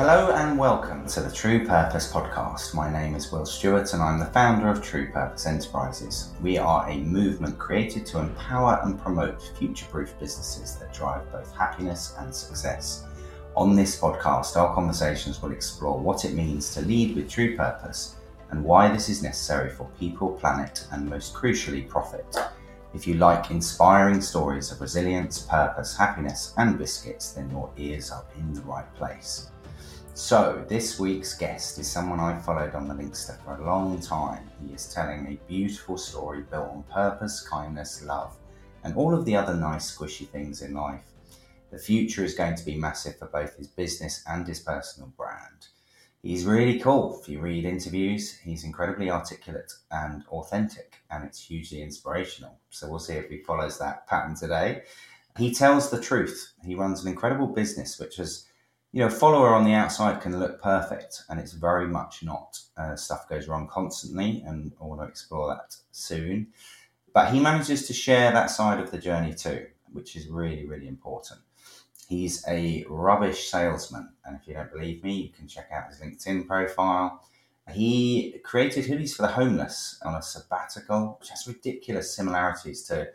Hello and welcome to the True Purpose podcast. My name is Will Stewart and I'm the founder of True Purpose Enterprises. We are a movement created to empower and promote future proof businesses that drive both happiness and success. On this podcast, our conversations will explore what it means to lead with true purpose and why this is necessary for people, planet, and most crucially, profit. If you like inspiring stories of resilience, purpose, happiness, and biscuits, then your ears are in the right place. So, this week's guest is someone I've followed on the Linkster for a long time. He is telling a beautiful story built on purpose, kindness, love, and all of the other nice, squishy things in life. The future is going to be massive for both his business and his personal brand. He's really cool. If you read interviews, he's incredibly articulate and authentic, and it's hugely inspirational. So, we'll see if he follows that pattern today. He tells the truth. He runs an incredible business which has you know, follower on the outside can look perfect, and it's very much not. Uh, stuff goes wrong constantly, and I want to explore that soon. But he manages to share that side of the journey too, which is really, really important. He's a rubbish salesman, and if you don't believe me, you can check out his LinkedIn profile. He created hoodies for the homeless on a sabbatical, which has ridiculous similarities to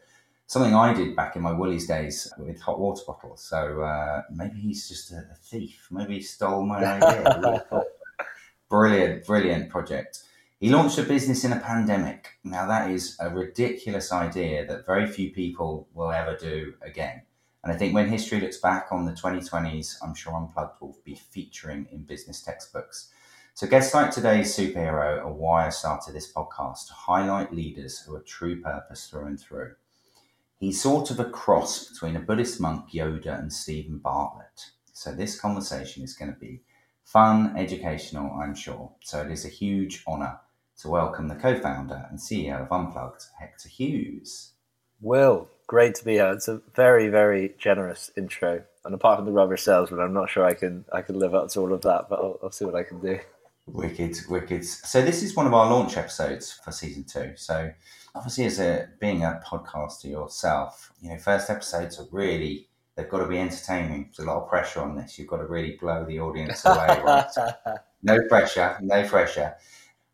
something I did back in my Woolies days with hot water bottles. So uh, maybe he's just a, a, thief. Maybe he stole my idea. brilliant, brilliant project. He launched a business in a pandemic. Now, that is a ridiculous idea that very few people will ever do again. And I think when history looks back on the 2020s, I'm sure Unplugged will be featuring in business textbooks. So, guests like today's superhero are why I started this podcast to highlight leaders who are true purpose through and through. He's sort of a cross between a Buddhist monk, Yoda, and Steven Bartlett. So this conversation is going to be fun, educational, I'm sure. So it is a huge honour to welcome the co-founder and CEO of Unplugged, Hector Hughes. Will, great to be here. It's a very, very generous intro. And apart from the rubber salesman, I'm not sure I can I can live up to all of that, but I'll, I'll see what I can do. Wicked, wicked. So this is one of our launch episodes for season two. So obviously as a being a podcaster yourself, you know, first episodes are really they've got to be entertaining. There's a lot of pressure on this. You've got to really blow the audience away. Right? no pressure, no pressure.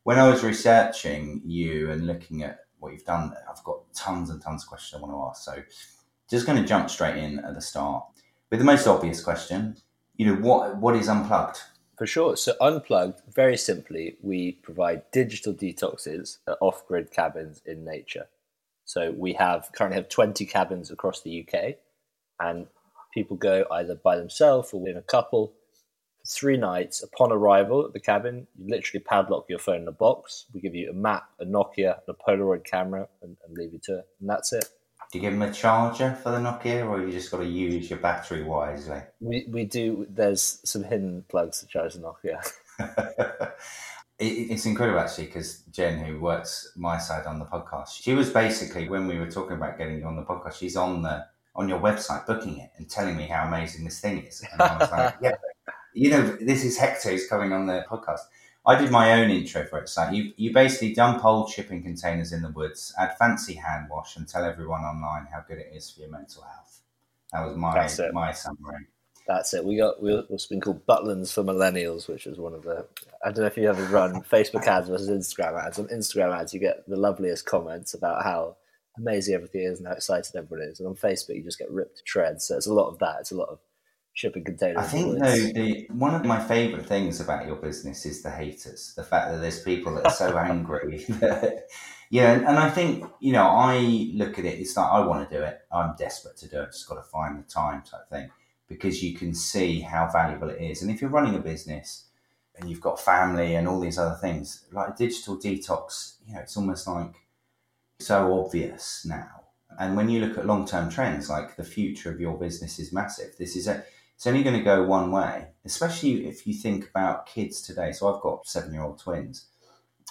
When I was researching you and looking at what you've done, I've got tons and tons of questions I want to ask. So just going to jump straight in at the start with the most obvious question. You know, what what is unplugged? For sure. So, Unplugged, very simply, we provide digital detoxes at off grid cabins in nature. So, we have currently have 20 cabins across the UK, and people go either by themselves or in a couple for three nights. Upon arrival at the cabin, you literally padlock your phone in a box. We give you a map, a Nokia, and a Polaroid camera, and, and leave you to it. And that's it. Do you give them a charger for the Nokia, or you just got to use your battery wisely? We we do. There's some hidden plugs to charge the Nokia. it, it's incredible actually because Jen, who works my side on the podcast, she was basically when we were talking about getting you on the podcast, she's on the on your website booking it and telling me how amazing this thing is, and I was like, yeah, you know, this is Hector who's coming on the podcast. I did my own intro for it. So you you basically dump old shipping containers in the woods, add fancy hand wash, and tell everyone online how good it is for your mental health. That was my my summary. That's it. We got we what's been called Butlins for millennials, which is one of the. I don't know if you ever run Facebook ads versus Instagram ads. On Instagram ads, you get the loveliest comments about how amazing everything is and how excited everyone is, and on Facebook, you just get ripped to shreds. So it's a lot of that. It's a lot of shipping containers. I think though the one of my favourite things about your business is the haters. The fact that there's people that are so angry. yeah, and, and, I think you know I look at it. It's like I want to do it. I'm desperate to do it. Just got to find the time type thing because you can see how valuable it is. And if you're running a business and you've got family and all these other things, like digital detox, you know, it's almost like so obvious now. And when you look at long term trends, like the future of your business is massive. This is a it's only going to go one way, especially if you think about kids today. So I've got seven year old twins,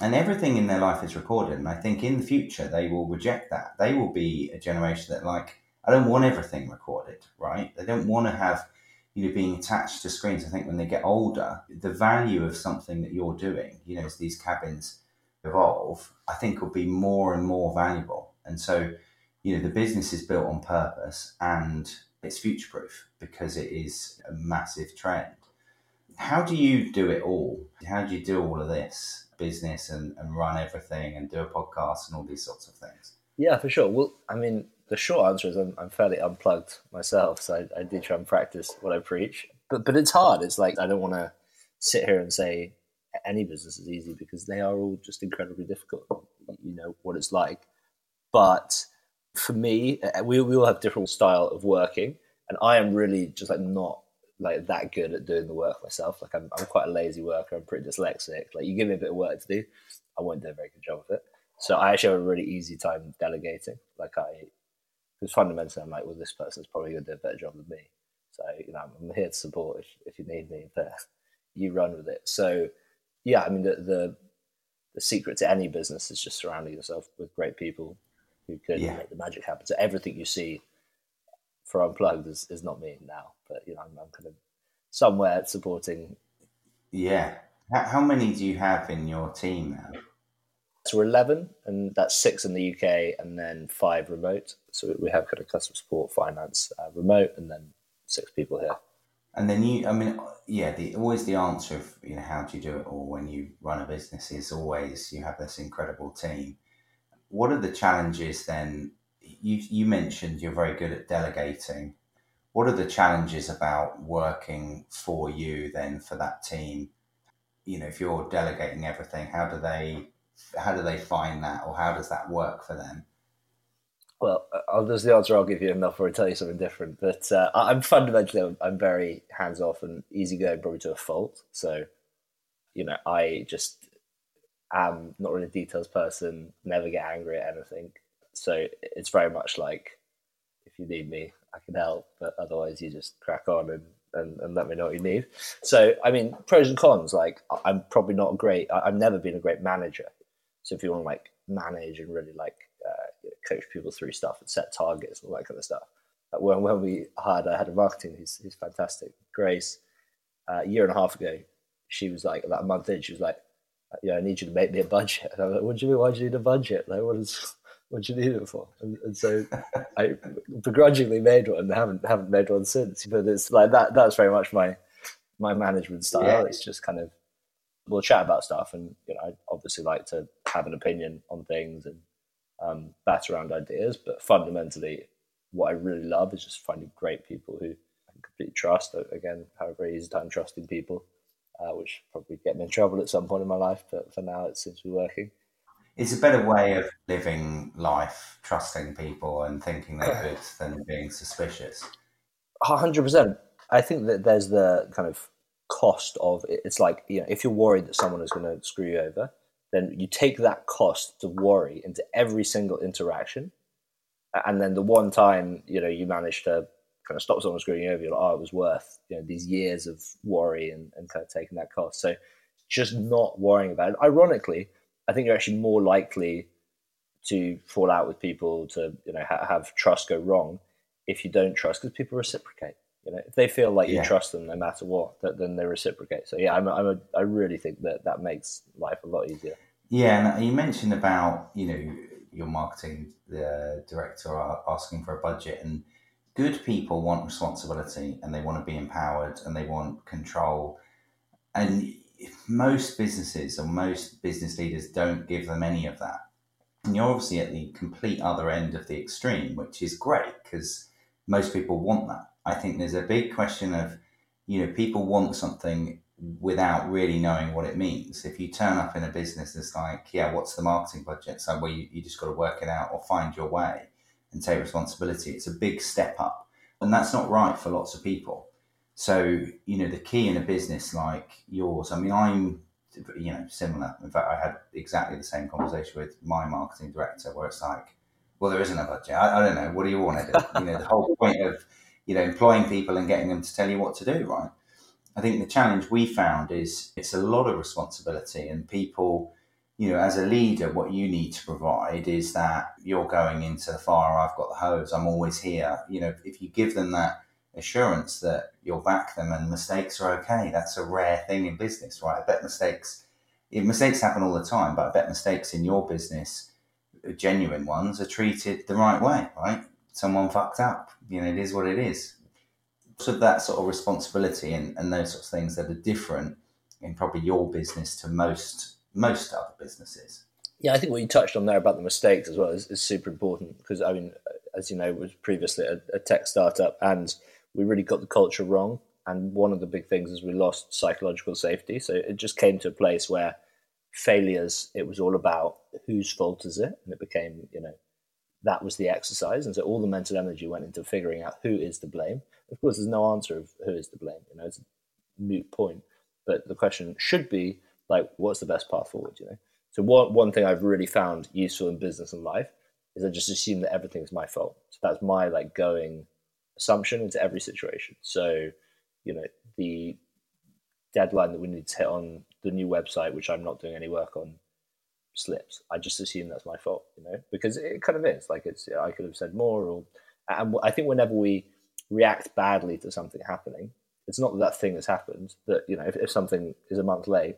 and everything in their life is recorded. And I think in the future, they will reject that. They will be a generation that, like, I don't want everything recorded, right? They don't want to have, you know, being attached to screens. I think when they get older, the value of something that you're doing, you know, as these cabins evolve, I think will be more and more valuable. And so, you know, the business is built on purpose and it's future proof because it is a massive trend. How do you do it all? How do you do all of this business and, and run everything and do a podcast and all these sorts of things? Yeah, for sure. Well, I mean, the short answer is I'm, I'm fairly unplugged myself, so I, I do try and practice what I preach. But but it's hard. It's like I don't want to sit here and say any business is easy because they are all just incredibly difficult. You know what it's like. But for me, uh, we, we all have different style of working, and I am really just like not like that good at doing the work myself. Like I'm, I'm quite a lazy worker. I'm pretty dyslexic. Like you give me a bit of work to do, I won't do a very good job of it. So I actually have a really easy time delegating. Like I, because fundamentally I'm like, well, this person's probably going to do a better job than me. So you know, I'm here to support if, if you need me, but you run with it. So yeah, I mean the, the the secret to any business is just surrounding yourself with great people who can yeah. make the magic happen. So everything you see for Unplugged is, is not me now, but you know, I'm, I'm kind of somewhere supporting. Yeah. How, how many do you have in your team now? So we're 11, and that's six in the UK and then five remote. So we have kind of customer support, finance, uh, remote, and then six people here. And then you, I mean, yeah, the, always the answer of, you know, how do you do it all when you run a business is always you have this incredible team. What are the challenges then? You, you mentioned you're very good at delegating. What are the challenges about working for you then for that team? You know, if you're delegating everything, how do they, how do they find that or how does that work for them? Well, I'll, there's the answer I'll give you, and before I tell you something different. But uh, I'm fundamentally, I'm, I'm very hands off and easygoing, probably to a fault. So, you know, I just am not really a details person, never get angry at anything. So it's very much like, if you need me, I can help, but otherwise you just crack on and, and, and let me know what you need. So, I mean, pros and cons, like, I'm probably not great, I've never been a great manager. So if you want to like manage and really like uh, you know, coach people through stuff and set targets and all that kind of stuff. When, when we hired a head of marketing, who's fantastic, Grace, uh, a year and a half ago, she was like, about a month in, she was like, yeah, I need you to make me a budget. And I was like, what do you mean? Why do you need a budget? Like, what is, what do you need it for? And, and so I begrudgingly made one and haven't, haven't made one since. But it's like that, that's very much my, my management style. Yeah. It's just kind of, we'll chat about stuff and, you know, I obviously like to have an opinion on things and um, bat around ideas. But fundamentally, what I really love is just finding great people who I completely trust. Again, have a very easy time trusting people, uh, which probably get me in trouble at some point in my life. But for now, it seems to be working. It's a better way of living life, trusting people and thinking they're good than being suspicious. hundred percent. I think that there's the kind of cost of it. It's like you know, if you're worried that someone is going to screw you over, then you take that cost to worry into every single interaction. And then the one time, you know, you manage to kind of stop someone screwing you over, you're like, oh, it was worth, you know, these years of worry and, and kind of taking that cost. So just not worrying about it. Ironically, I think you're actually more likely to fall out with people, to, you know, ha- have trust go wrong if you don't trust, because people reciprocate. You know, if they feel like yeah. you trust them no matter what, that, then they reciprocate. So yeah, I'm, a, I'm a, I really think that that makes life a lot easier. Yeah, and uh, you mentioned about you know your marketing the director asking for a budget, and good people want responsibility and they want to be empowered and they want control, and most businesses or most business leaders don't give them any of that. And you're obviously at the complete other end of the extreme, which is great because most people want that. I think there's a big question of, you know, people want something without really knowing what it means. If you turn up in a business that's like, yeah, what's the marketing budget? So where you, you just got to work it out or find your way and take responsibility. It's a big step up. And that's not right for lots of people. So, you know, the key in a business like yours, I mean, I'm, you know, similar. In fact, I had exactly the same conversation with my marketing director where it's like, well, there isn't a budget. I, I don't know. What do you want to do? You know, the whole point of, you know, employing people and getting them to tell you what to do, right? I think the challenge we found is it's a lot of responsibility and people, you know, as a leader, what you need to provide is that you're going into the fire, I've got the hose, I'm always here. You know, if you give them that assurance that you'll back them and mistakes are okay, that's a rare thing in business, right? I bet mistakes, mistakes happen all the time, but I bet mistakes in your business, uh, genuine ones, are treated the right way, right? Someone fucked up. You know, it is what it is So that sort of responsibility and, and those sorts of things that are different in probably your business to most most other businesses. Yeah, I think what you touched on there about the mistakes as well is, is super important because I mean, as you know, was previously a, a tech startup and we really got the culture wrong. And one of the big things is we lost psychological safety. So it just came to a place where failures, it was all about whose fault is it? And it became, you know, that was the exercise. And so all the mental energy went into figuring out who is to blame. Of course, there's no answer of who is to blame. You know, it's a moot point. But the question should be like, what's the best path forward? You know. So one one thing I've really found useful in business and life is I just assume that everything's my fault. So that's my like going assumption into every situation. So, you know, the deadline that we need to hit on the new website, which I'm not doing any work on, slips. I just assume that's my fault, you know, because it kind of is. Like it's I could have said more, or and I think whenever we react badly to something happening, it's not that that thing has happened. That you know, if, if something is a month late,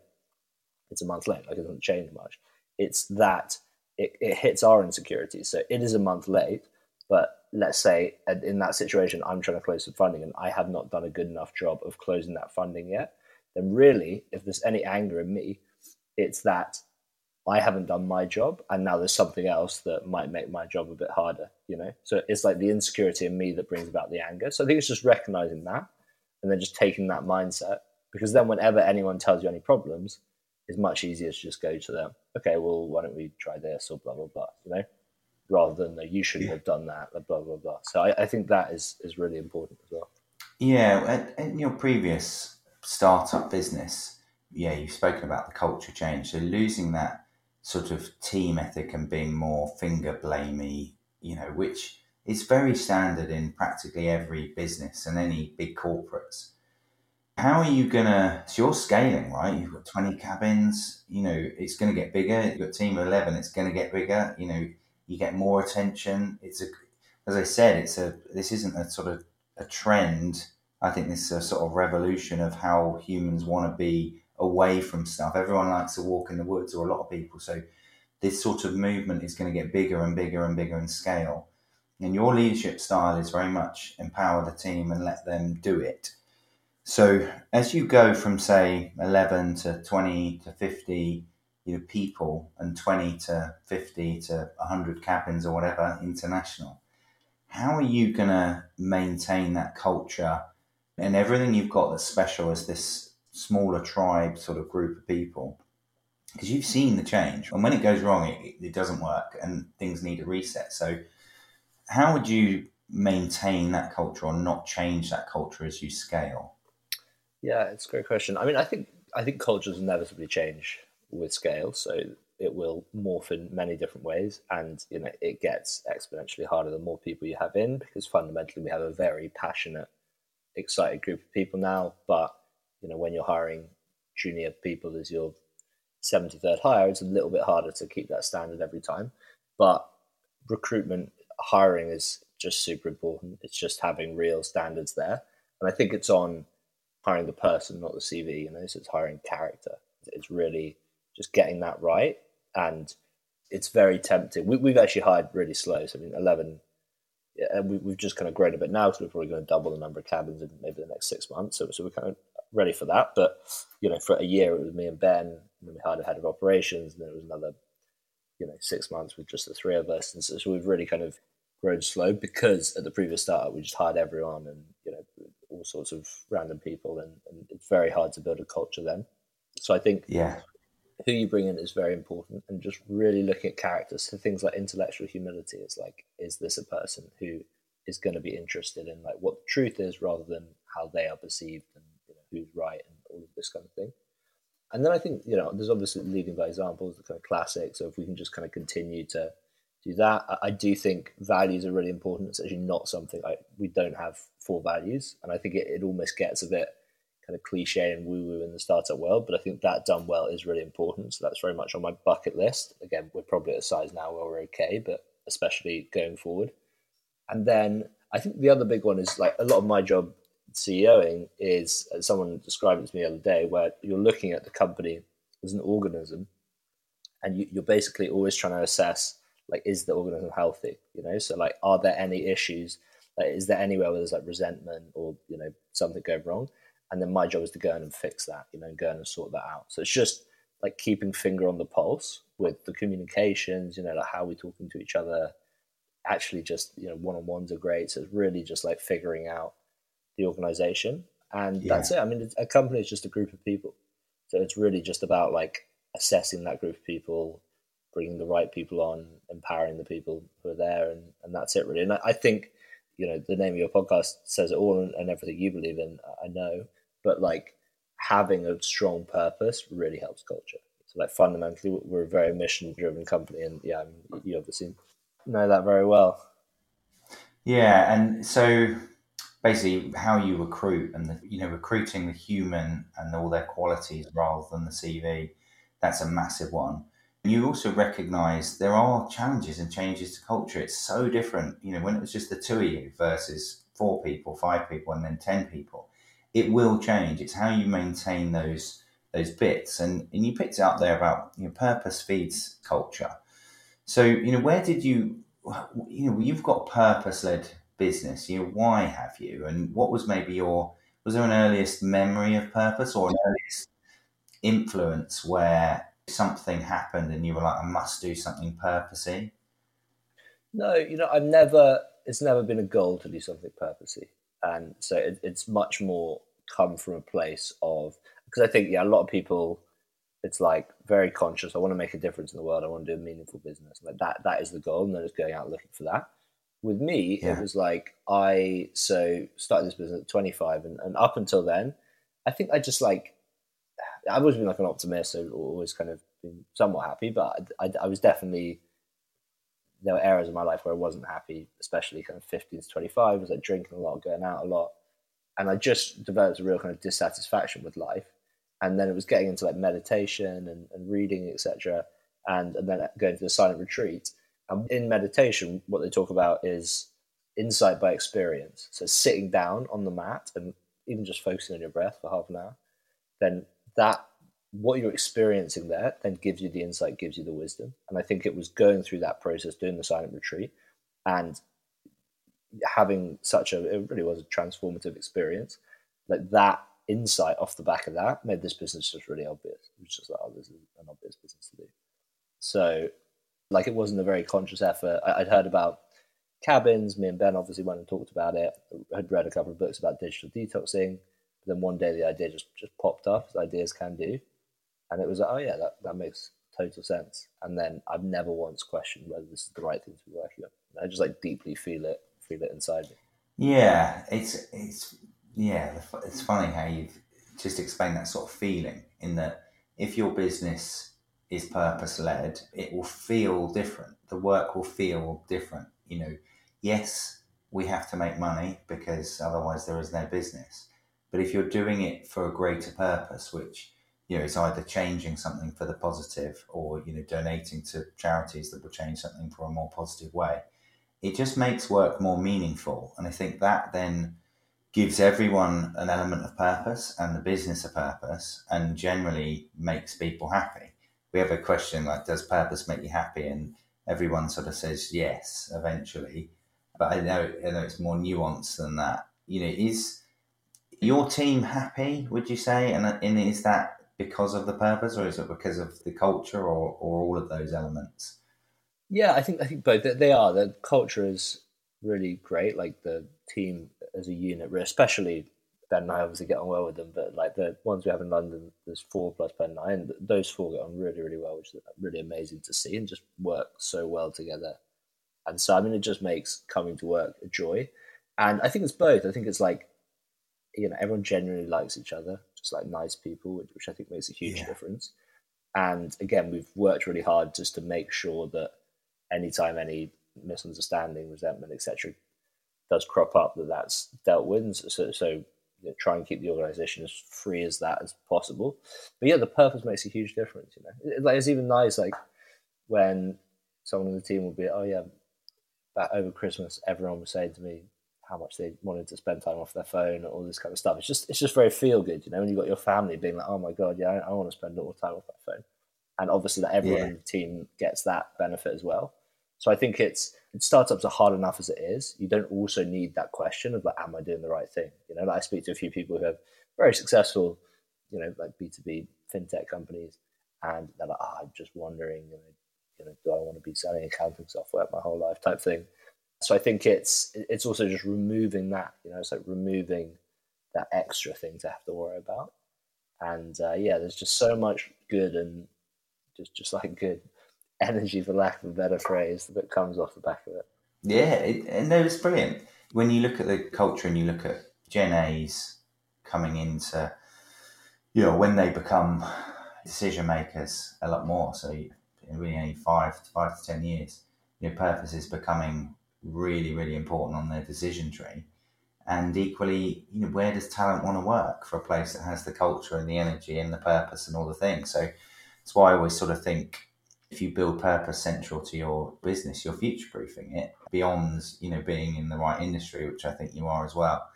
it's a month late. Like it doesn't change much. It's that it, it hits our insecurities. So it is a month late, but let's say in that situation, I'm trying to close some funding and I have not done a good enough job of closing that funding yet, then really, if there's any anger in me, it's that I haven't done my job and now there's something else that might make my job a bit harder, you know? So it's like the insecurity in me that brings about the anger. So I think it's just recognizing that and then just taking that mindset because then whenever anyone tells you any problems, it's much easier to just go to them, okay, well, why don't we try this or blah, blah, blah, you know? rather than you shouldn't yeah. have done that, blah blah blah. So I, I, think that is is really important as well. Yeah, in your previous startup business, yeah, you've spoken about the culture change. So losing that sort of team ethic and being more finger blamey, you know, which is very standard in practically every business and any big corporates. How are you gonna? So you're scaling, right? You've got twenty cabins. You know, it's going to get bigger. You've got team of eleven. It's going to get bigger. You know, you get more attention. It's a, as I said, it's a. This isn't a sort of a trend. I think this is a sort of revolution of how humans want to be away from stuff. Everyone likes to walk in the woods, or a lot of people. So this sort of movement is going to get bigger and bigger and bigger in scale. And your leadership style is very much empower the team and let them do it. So as you go from say 11 to 20 to 50 you know, people and 20 to 50 to 100 cabins or whatever international. How are you going to maintain that culture and everything you've got that's special as this smaller tribe sort of group of people? Because you've seen the change. And when it goes wrong, it, it doesn't work and things need a reset. So, how would you maintain that culture or not change that culture as you scale? Yeah, it's a great question. I mean, I think I think cultures inevitably change with scale. So it will morph in many different ways, and you know it gets exponentially harder the more people you have in because fundamentally we have a very passionate, excited group of people now. But you know when you're hiring junior people as your 73rd hire, it's a little bit harder to keep that standard every time. But recruitment hiring is just super important. It's just having real standards there, and I think it's on hiring the person, not the CV. You know, so it's hiring character. It's really just getting that right. And it's very tempting. We, have actually hired really slow. So, I mean, 11, yeah, we, have just kind of grown a bit now. So, we're probably going to double the number of cabins in maybe the next six months. So, so we're kind of ready for that. But, you know, for a year, it was me and Ben, and then we hired a head of operations, and then it was another, you know, six months with just the three of us. And so, so we've really kind of grown slow because at the previous startup, we just hired everyone and, you know, all sorts of random people. And, and it's very hard to build a culture then. So I think yeah who you bring in is very important and just really looking at characters so things like intellectual humility is like is this a person who is going to be interested in like what the truth is rather than how they are perceived and you know, who's right and all of this kind of thing and then i think you know there's obviously leading by examples the kind of classic so if we can just kind of continue to do that i, I do think values are really important it's actually not something like we don't have four values and i think it, it almost gets a bit kind of cliche and woo woo in the startup world, but I think that done well is really important. So that's very much on my bucket list. Again, we're probably at a size now where we're okay, but especially going forward. And then I think the other big one is like a lot of my job CEOing is, as someone described it to me the other day, where you're looking at the company as an organism and you, you're basically always trying to assess like, is the organism healthy? You know, so like, are there any issues Like, is there anywhere where there's like resentment or you know something going wrong? And then my job is to go in and fix that, you know, and go in and sort that out. So it's just like keeping finger on the pulse with the communications, you know, like how we're talking to each other. Actually, just you know, one on ones are great. So it's really just like figuring out the organization, and yeah. that's it. I mean, a company is just a group of people, so it's really just about like assessing that group of people, bringing the right people on, empowering the people who are there, and, and that's it really. And I, I think, you know, the name of your podcast says it all, and, and everything you believe in, I know, but like having a strong purpose really helps culture. So like fundamentally, we're a very mission driven company, and yeah, I mean, you obviously know that very well. Yeah, and so basically how you recruit and the, you know recruiting the human and all their qualities rather than the CV that's a massive one. You also recognize there are challenges and changes to culture. It's so different. You know, when it was just the two of you versus four people, five people, and then 10 people, it will change. It's how you maintain those those bits. And, and you picked up there about you know, purpose feeds culture. So, you know, where did you, you know, you've got purpose led business. You know, why have you? And what was maybe your, was there an earliest memory of purpose or an earliest influence where something happened and you were like, I must do something purposely? No, you know, I've never, it's never been a goal to do something purposely. And so it, it's much more come from a place of, because I think, yeah, a lot of people, it's like very conscious. I want to make a difference in the world. I want to do a meaningful business. Like that, that is the goal. And then it's going out looking for that. With me, yeah. it was like, I, so started this business at 25 and, and up until then, I think I just like I've always been like an optimist, so always kind of been somewhat happy. But I, I, I, was definitely there were eras in my life where I wasn't happy, especially kind of 15 to 25. I was like drinking a lot, going out a lot, and I just developed a real kind of dissatisfaction with life. And then it was getting into like meditation and, and reading, etc. And, and then going to the silent retreat. And in meditation, what they talk about is insight by experience. So sitting down on the mat and even just focusing on your breath for half an hour, then that what you're experiencing there then gives you the insight, gives you the wisdom. And I think it was going through that process, doing the silent retreat, and having such a it really was a transformative experience. Like that insight off the back of that made this business just really obvious. It was just like, oh, this is an obvious business to do. So, like, it wasn't a very conscious effort. I, would heard about cabins. Me and Ben obviously went and talked about it. Had read a couple of books about digital detoxing then one day the idea just, just popped up, as ideas can do. And it was like, oh, yeah, that, that makes total sense. And then I've never once questioned whether this is the right thing to be working on. I just like deeply feel it, feel it inside me. Yeah, it's, it's, yeah, it's funny how you've just explained that sort of feeling in that if your business is purpose led, it will feel different. The work will feel different. You know, yes, we have to make money because otherwise there is no business. But if you're doing it for a greater purpose, which you know is either changing something for the positive or you know donating to charities that will change something for a more positive way, it just makes work more meaningful. And I think that then gives everyone an element of purpose and the business a purpose, and generally makes people happy. We have a question like, "Does purpose make you happy?" and everyone sort of says yes eventually. But I know, I know it's more nuanced than that. You know, is your team happy? Would you say, and, and is that because of the purpose, or is it because of the culture, or, or all of those elements? Yeah, I think I think both. They are. The culture is really great. Like the team as a unit, especially Ben and I obviously get on well with them, but like the ones we have in London, there's four plus Ben and I, and those four get on really, really well, which is really amazing to see and just work so well together. And so, I mean, it just makes coming to work a joy. And I think it's both. I think it's like you know everyone genuinely likes each other, just like nice people, which, which I think makes a huge yeah. difference. And again, we've worked really hard just to make sure that anytime any misunderstanding, resentment, etc., does crop up, that that's dealt with. So, so you know, try and keep the organization as free as that as possible. But yeah, the purpose makes a huge difference. You know, it, like it's even nice like when someone in the team will be, oh yeah, back over Christmas, everyone was saying to me, how much they wanted to spend time off their phone, all this kind of stuff. It's just it's just very feel good, you know, when you've got your family being like, oh my god, yeah, I, I want to spend all the time off my phone, and obviously that everyone yeah. in the team gets that benefit as well. So I think it's startups are hard enough as it is. You don't also need that question of like, am I doing the right thing? You know, like I speak to a few people who have very successful, you know, like B two B fintech companies, and they're like, oh, I'm just wondering, you know, you know, do I want to be selling accounting software my whole life type thing? So I think it's it's also just removing that, you know, it's like removing that extra thing to have to worry about. And uh, yeah, there's just so much good and just just like good energy, for lack of a better phrase, that comes off the back of it. Yeah, it, and no, it's brilliant. When you look at the culture and you look at Gen A's coming into, you know, when they become decision makers a lot more. So really only five, five to ten years, your purpose is becoming really, really important on their decision tree. And equally, you know, where does talent want to work for a place that has the culture and the energy and the purpose and all the things? So that's why I always sort of think if you build purpose central to your business, you're future proofing it beyond, you know, being in the right industry, which I think you are as well.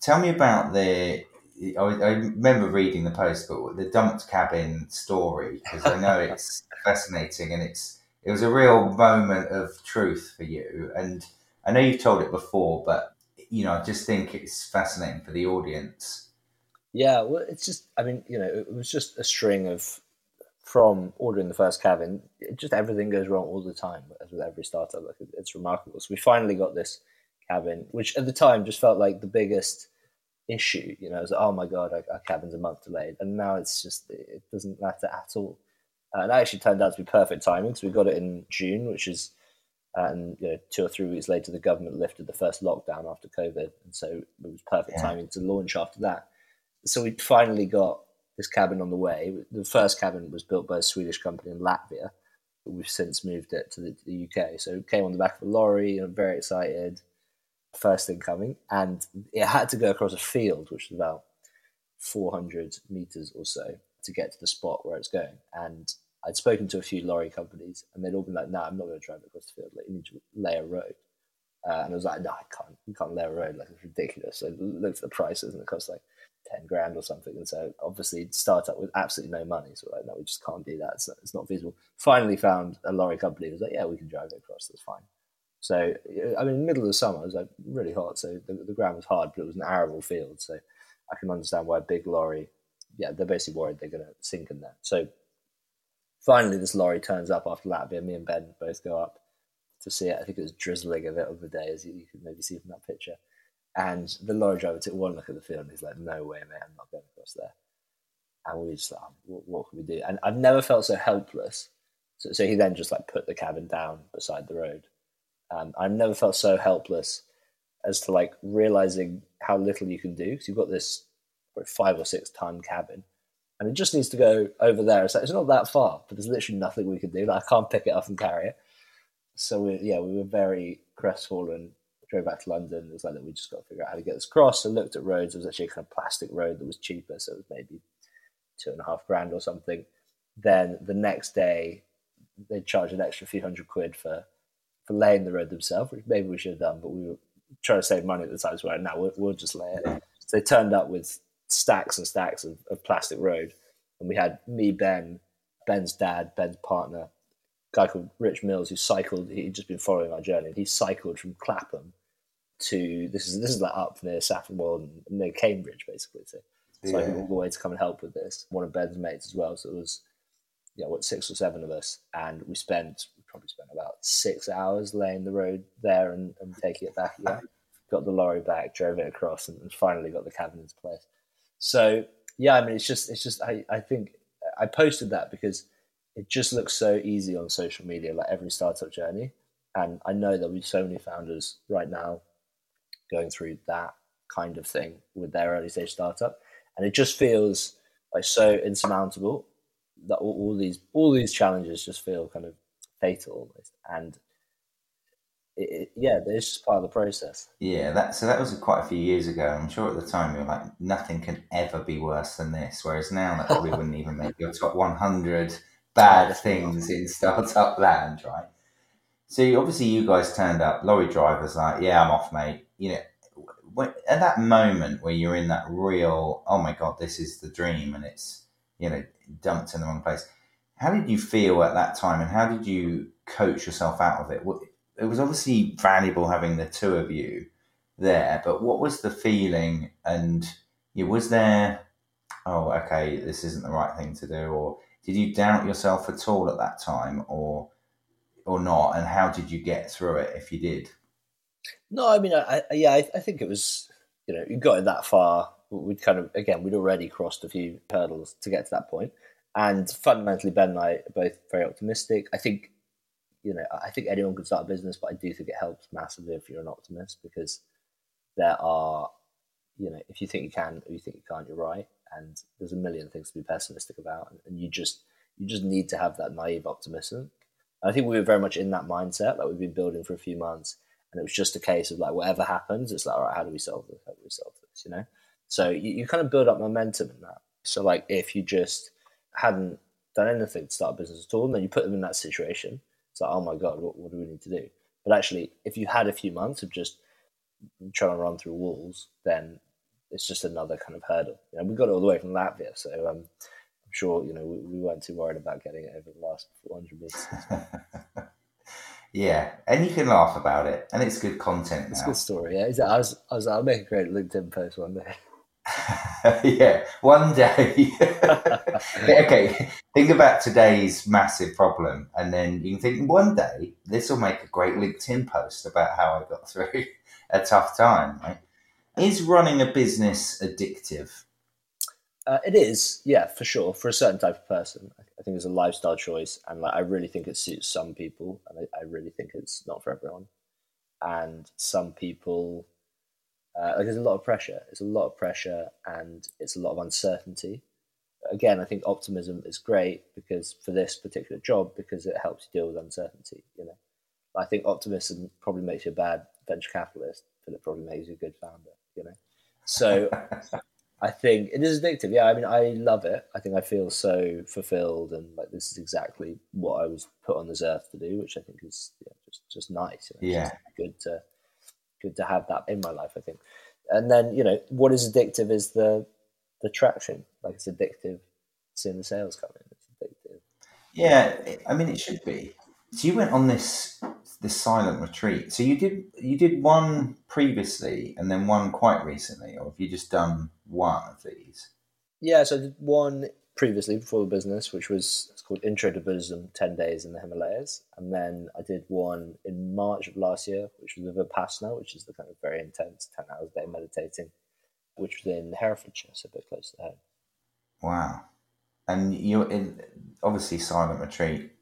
Tell me about the. I, I remember reading the post, but the dumped cabin story because I know it's fascinating and it's it was a real moment of truth for you. And I know you've told it before, but you know, I just think it's fascinating for the audience. Yeah, well, it's just, I mean, you know, it was just a string of from ordering the first cabin, just everything goes wrong all the time, as with every startup. Like it's remarkable. So we finally got this cabin, which at the time just felt like the biggest issue. You know, it was like, oh my god, our, our cabin's a month delayed, and now it's just it doesn't matter at all. Uh, and that actually turned out to be perfect timing because we got it in June, which is, and you know, two or three weeks later, the government lifted the first lockdown after COVID, and so it was perfect yeah. timing to launch after that. So we finally got this cabin on the way. The first cabin was built by a Swedish company in Latvia. We've since moved it to the, the UK. So it came on the back of a lorry. I'm very excited. First thing coming. And it had to go across a field, which was about 400 meters or so to get to the spot where it's going. And I'd spoken to a few lorry companies and they'd all been like, no, nah, I'm not going to drive across the field. Like, you need to lay a road. Uh, and I was like, no, I can't. You can't lay a road. Like, it's ridiculous. So I looked at the prices and it cost like 10 grand or something. And so obviously startup with absolutely no money. So like, no, we just can't do that. It's not, it's not feasible. Finally found a lorry company who was like, yeah, we can drive it across. That's fine. So, I mean, middle of the summer, it was like really hot. So the, the ground was hard, but it was an arable field. So I can understand why a big lorry, yeah, they're basically worried they're going to sink in there. So finally, this lorry turns up after Latvia. Me and Ben both go up to see it. I think it was drizzling a bit of the day, as you, you can maybe see from that picture. And the lorry driver took one look at the field and he's like, no way, man, I'm not going across there. And we just like, what, what can we do? And I've never felt so helpless. So, so he then just like put the cabin down beside the road. Um, I've never felt so helpless as to like realizing how little you can do because you've got this five or six ton cabin and it just needs to go over there. It's, like, it's not that far, but there's literally nothing we can do. Like, I can't pick it up and carry it. So we, yeah, we were very crestfallen drove back to London. It was like, we just got to figure out how to get this across. I looked at roads. It was actually a kind of plastic road that was cheaper. So it was maybe two and a half grand or something. Then the next day, they charged an extra few hundred quid for, for laying the road themselves, which maybe we should have done, but we were trying to save money at the time. So right now we'll, we'll just lay it. So they turned up with stacks and stacks of, of plastic road. And we had me, Ben, Ben's dad, Ben's partner, guy called Rich Mills who cycled. He'd just been following our journey. He cycled from Clapham to this is this is like up near Saffron Walden, near Cambridge, basically. So, yeah. so I all the way to come and help with this. One of Ben's mates as well. So it was, yeah, what six or seven of us, and we spent we probably spent about six hours laying the road there and, and taking it back Yeah. got the lorry back, drove it across, and, and finally got the cabin into place. So yeah, I mean, it's just it's just I I think I posted that because it just looks so easy on social media, like every startup journey. And I know there'll be so many founders right now going through that kind of thing with their early stage startup, and it just feels like so insurmountable that all, all these all these challenges just feel kind of fatal almost, and it, it, yeah, it's just part of the process. Yeah, that so that was quite a few years ago. I'm sure at the time you were like, nothing can ever be worse than this. Whereas now that probably wouldn't even make your top 100 bad things in startup land, right? So obviously you guys turned up. Lorry drivers like, yeah, I'm off, mate you know, when, at that moment where you're in that real, oh my god, this is the dream, and it's you know dumped in the wrong place. How did you feel at that time, and how did you coach yourself out of it? It was obviously valuable having the two of you there, but what was the feeling? And yeah, was there, oh, okay, this isn't the right thing to do, or did you doubt yourself at all at that time, or or not? And how did you get through it if you did? No, I mean, I, I yeah, I, I, think it was, you know, you got it that far. We'd kind of, again, we'd already crossed a few hurdles to get to that point. And fundamentally, Ben and I are both very optimistic. I think, you know, I think anyone can start a business, but I do think it helps massively if you're an optimist because there are, you know, if you think you can or you think you can't, you're right. And there's a million things to be pessimistic about. And you just, you just need to have that naive optimism. I think we were very much in that mindset that we've been building for a few months and it was just a case of like whatever happens, it's like all right, how do we solve this? How do we solve this? You know, so you, you kind of build up momentum in that. So like if you just hadn't done anything to start a business at all, and then you put them in that situation, it's like oh my god, what, what do we need to do? But actually, if you had a few months of just trying to run through walls, then it's just another kind of hurdle. You know, we got it all the way from Latvia, so um, I'm sure you know we, we, weren't too worried about getting it over the last 400 meters. Yeah, and you can laugh about it, and it's good content. It's a good story. Yeah, I was, I was, I'll make a great LinkedIn post one day. yeah, one day. okay, think about today's massive problem, and then you can think one day this will make a great LinkedIn post about how I got through a tough time. Right? Is running a business addictive? Uh, it is, yeah, for sure, for a certain type of person. I think it's a lifestyle choice, and like I really think it suits some people, and I, I really think it's not for everyone. And some people, uh, like there's a lot of pressure. It's a lot of pressure, and it's a lot of uncertainty. Again, I think optimism is great because for this particular job, because it helps you deal with uncertainty. You know, I think optimism probably makes you a bad venture capitalist, but it probably makes you a good founder. You know, so I think it is addictive. Yeah, I mean, I love it. I think I feel so fulfilled, and like this is exactly what I was put on this earth to do, which I think is yeah, just just nice. You know, yeah, good to good to have that in my life. I think, and then you know what is addictive is the the traction. Like it's addictive seeing the sales come in. It's addictive. Yeah, I mean, it should be. So you went on this this silent retreat. So you did you did one previously and then one quite recently, or have you just done one of these? Yeah, so I did one previously before the business, which was it's called Intro to Buddhism: Ten Days in the Himalayas, and then I did one in March of last year, which was the Vipassana, which is the kind of very intense ten hours a day meditating, which was in Herefordshire, so a bit close to home. Wow, and you're in obviously silent retreat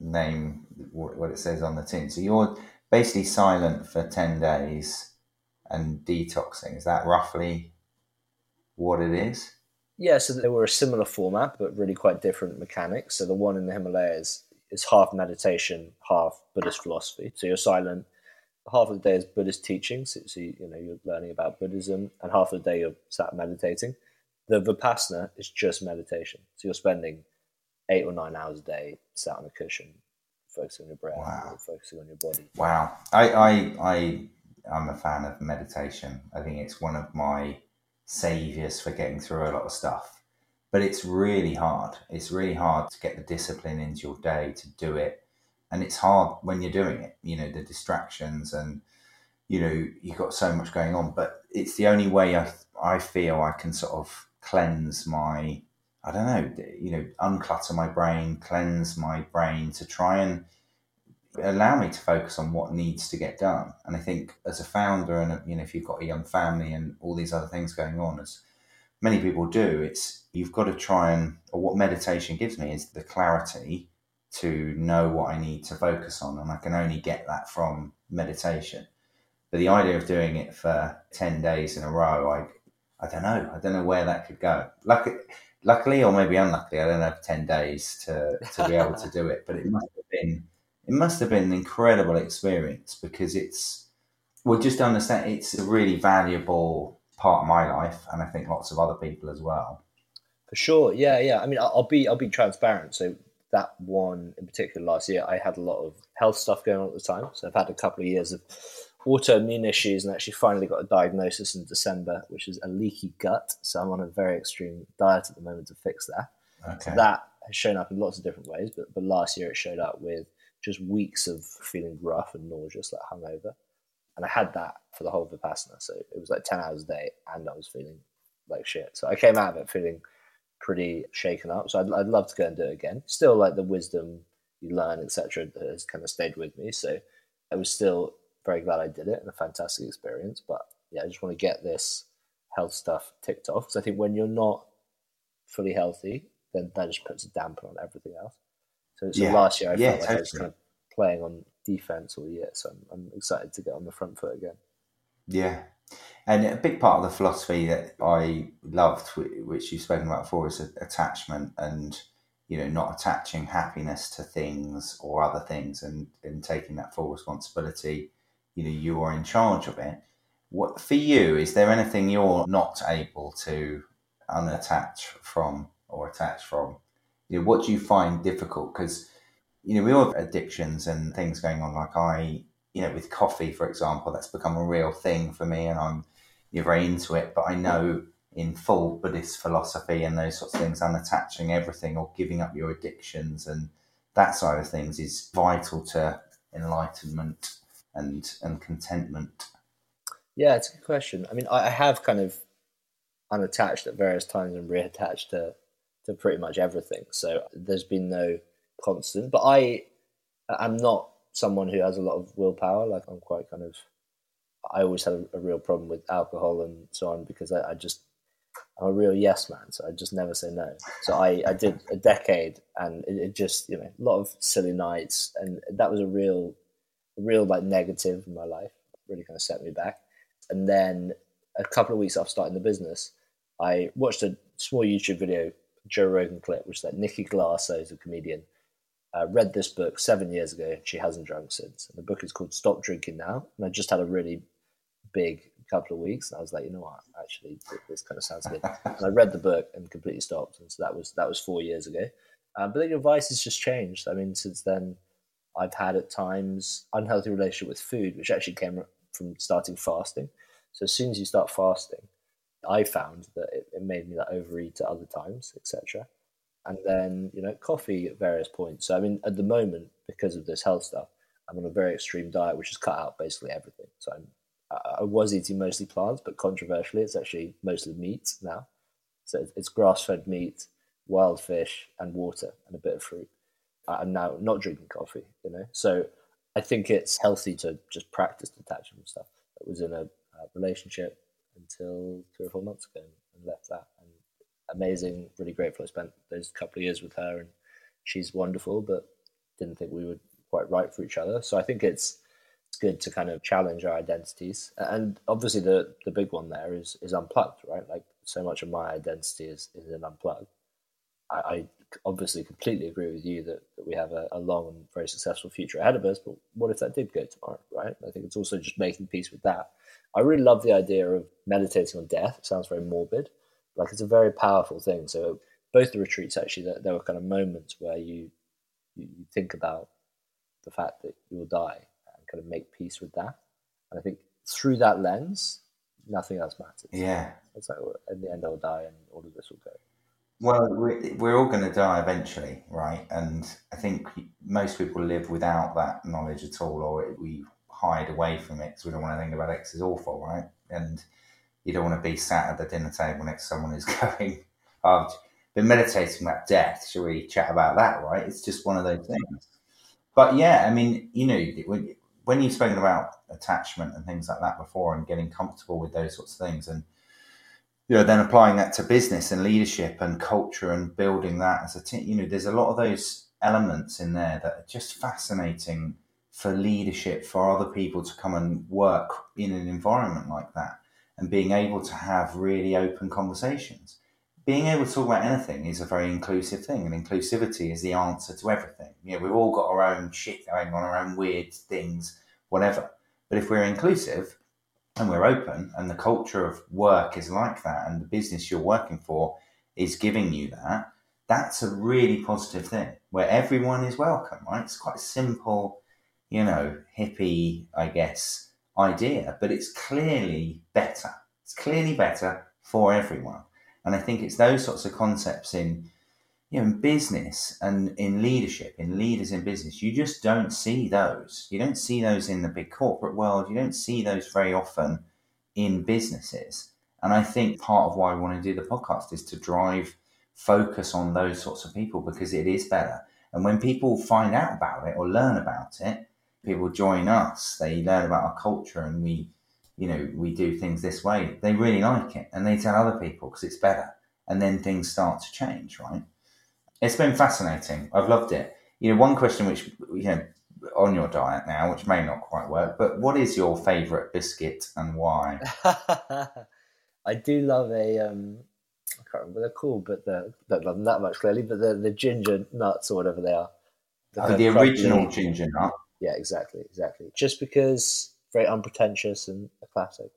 name what it says on the tin. So you're basically silent for 10 days and detoxing. Is that roughly what it is? Yeah, so they were a similar format, but really quite different mechanics. So the one in the Himalayas is half meditation, half Buddhist philosophy. So you're silent. Half of the day is Buddhist teachings, so, so you, you know you're learning about Buddhism, and half of the day you're sat meditating. The Vipassana is just meditation. So you're spending eight or nine hours a day sat on a cushion, focusing on your breath, wow. focusing on your body. Wow, I, I, I, I'm a fan of meditation. I think it's one of my saviors for getting through a lot of stuff. But it's really hard. It's really hard to get the discipline into your day to do it, and it's hard when you're doing it. You know the distractions and you know you've got so much going on. But it's the only way I I feel I can sort of cleanse my I don't know, you know, unclutter my brain, cleanse my brain to try and allow me to focus on what needs to get done. And I think as a founder, and you know, if you've got a young family and all these other things going on, as many people do, it's you've got to try and, or what meditation gives me is the clarity to know what I need to focus on, and I can only get that from meditation. But the idea of doing it for ten days in a row, I, I don't know, I don't know where that could go. Luckily or maybe unluckily, I don't have ten days to to be able to do it. But it must have been it must have been an incredible experience because it's well, just understand it's a really valuable part of my life, and I think lots of other people as well. For sure, yeah, yeah. I mean, I'll be I'll be transparent. So that one in particular last year, I had a lot of health stuff going on at the time. So I've had a couple of years of autoimmune issues and actually finally got a diagnosis in December, which is a leaky gut. So I'm on a very extreme diet at the moment to fix that. Okay. So that has shown up in lots of different ways, but, but last year it showed up with just weeks of feeling rough and nauseous, like hungover. And I had that for the whole Vipassana. So it was like 10 hours a day and I was feeling like shit. So I came out of it feeling pretty shaken up. So I'd, I'd love to go and do it again. Still like the wisdom you learn, etc., has kind of stayed with me. So I was still very glad I did it and a fantastic experience. But yeah, I just want to get this health stuff ticked off because I think when you're not fully healthy, then that just puts a damper on everything else. So, so yeah. last year I yeah, felt like totally. I was kind of playing on defense all year, so I'm, I'm excited to get on the front foot again. Yeah, and a big part of the philosophy that I loved, which you've spoken about before, is attachment and you know not attaching happiness to things or other things, and and taking that full responsibility. You know, you are in charge of it. What for you? Is there anything you're not able to unattach from or attach from? You know, what do you find difficult? Because you know we all have addictions and things going on. Like I, you know, with coffee, for example, that's become a real thing for me, and I'm you're very into it. But I know in full Buddhist philosophy and those sorts of things, unattaching everything or giving up your addictions and that side of things is vital to enlightenment and and contentment. Yeah, it's a good question. I mean, I have kind of unattached at various times and reattached to to pretty much everything. So there's been no constant. But I I'm not someone who has a lot of willpower. Like I'm quite kind of I always had a, a real problem with alcohol and so on because I, I, just I'm a real yes man, so I just never say no. So I, I did a decade and it, it just you know a lot of silly nights and that was a real real like negative in my life. Really kind of set me back. And then a couple of weeks after starting the business, I watched a small YouTube video, Joe Rogan clip, which is like Nikki Glass, who's a comedian, uh, read this book seven years ago. She hasn't drunk since. And the book is called Stop Drinking Now. And I just had a really big couple of weeks. And I was like, you know what, actually, this kind of sounds good. and I read the book and completely stopped. And so that was that was four years ago. Um, but the advice has just changed. I mean, since then, I've had at times unhealthy relationship with food, which actually came from starting fasting. So as soon as you start fasting, I found that it, it made me like overeat at other times, etc. And then you know coffee at various points. So I mean, at the moment, because of this health stuff, I'm on a very extreme diet, which has cut out basically everything. So I'm I was eating mostly plants, but controversially, it's actually mostly meat now. So it's grass-fed meat, wild fish, and water, and a bit of fruit. I'm now not drinking coffee, you know. So I think it's healthy to just practice detachment stuff. I was in a, a relationship until three or four months ago and left that. And amazing, really grateful. I spent those couple of years with her, and she's wonderful, but didn't think we were quite right for each other. So I think it's it's good to kind of challenge our identities. And obviously, the the big one there is is unplugged, right? Like so much of my identity is is in unplugged. I, I obviously completely agree with you that, that we have a, a, long and very successful future ahead of us. But what if that did go tomorrow, right? I think it's also just making peace with that. I really love the idea of meditating on death. It sounds very morbid, like it's a very powerful thing. So both the retreats actually, there, there were kind of moments where you, you you think about the fact that you will die and kind of make peace with that. And I think through that lens, nothing else matters. Yeah, it's like in the end I'll die and all of this will go. Well, we're all going to die eventually, right? And I think most people live without that knowledge at all, or we hide away from it because we don't want to think about it because it's awful, right? And you don't want to be sat at the dinner table next to someone who's going, oh, I've been meditating about death. Shall we chat about that, right? It's just one of those things. But yeah, I mean, you know, when, when you've spoken about attachment and things like that before and getting comfortable with those sorts of things and you know, then applying that to business and leadership and culture and building that as a team. You know, there's a lot of those elements in there that are just fascinating for leadership, for other people to come and work in an environment like that and being able to have really open conversations. Being able to talk about anything is a very inclusive thing, and inclusivity is the answer to everything. You know, we've all got our own shit going on, our own weird things, whatever. But if we're inclusive, and we're open and the culture of work is like that and the business you're working for is giving you that that's a really positive thing where everyone is welcome right it's quite simple you know hippie i guess idea but it's clearly better it's clearly better for everyone and i think it's those sorts of concepts in you know, in business and in leadership, in leaders in business, you just don't see those. You don't see those in the big corporate world. You don't see those very often in businesses. And I think part of why we want to do the podcast is to drive focus on those sorts of people because it is better. And when people find out about it or learn about it, people join us, they learn about our culture and we, you know, we do things this way. They really like it and they tell other people because it's better. And then things start to change, right? It's been fascinating. I've loved it. You know, one question which you know on your diet now, which may not quite work, but what is your favourite biscuit and why? I do love a um, I can't remember what they're called, but they don't love them that much clearly. But the the ginger nuts or whatever they are. The, oh, the original ginger nut. Yeah, exactly, exactly. Just because very unpretentious and a classic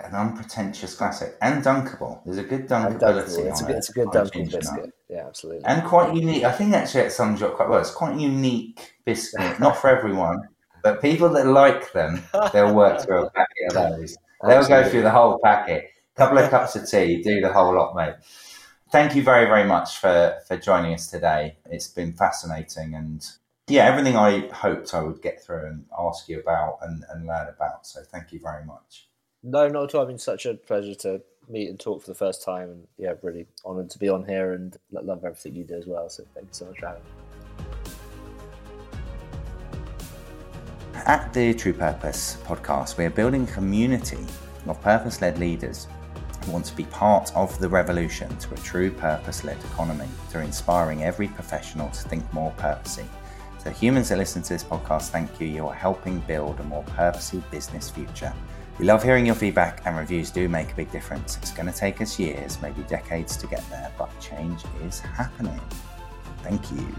an unpretentious classic and dunkable. There's a good dunkability. It's a, good, it's a good dunkable biscuit. Yeah, absolutely. And quite unique. I think actually it sums you up quite well. It's quite a unique biscuit, not for everyone, but people that like them, they'll work through a packet of those. They'll absolutely. go through the whole packet. A couple of cups of tea, do the whole lot, mate. Thank you very, very much for, for joining us today. It's been fascinating and yeah, everything I hoped I would get through and ask you about and, and learn about. So thank you very much. No, not at all. I mean, such a pleasure to meet and talk for the first time. And yeah, really honoured to be on here and love everything you do as well. So thank you so much for having me. At the True Purpose podcast, we are building a community of purpose led leaders who want to be part of the revolution to a true purpose led economy through inspiring every professional to think more purposely. So, humans that listen to this podcast, thank you. You are helping build a more purposeful business future. We love hearing your feedback, and reviews do make a big difference. It's going to take us years, maybe decades to get there, but change is happening. Thank you.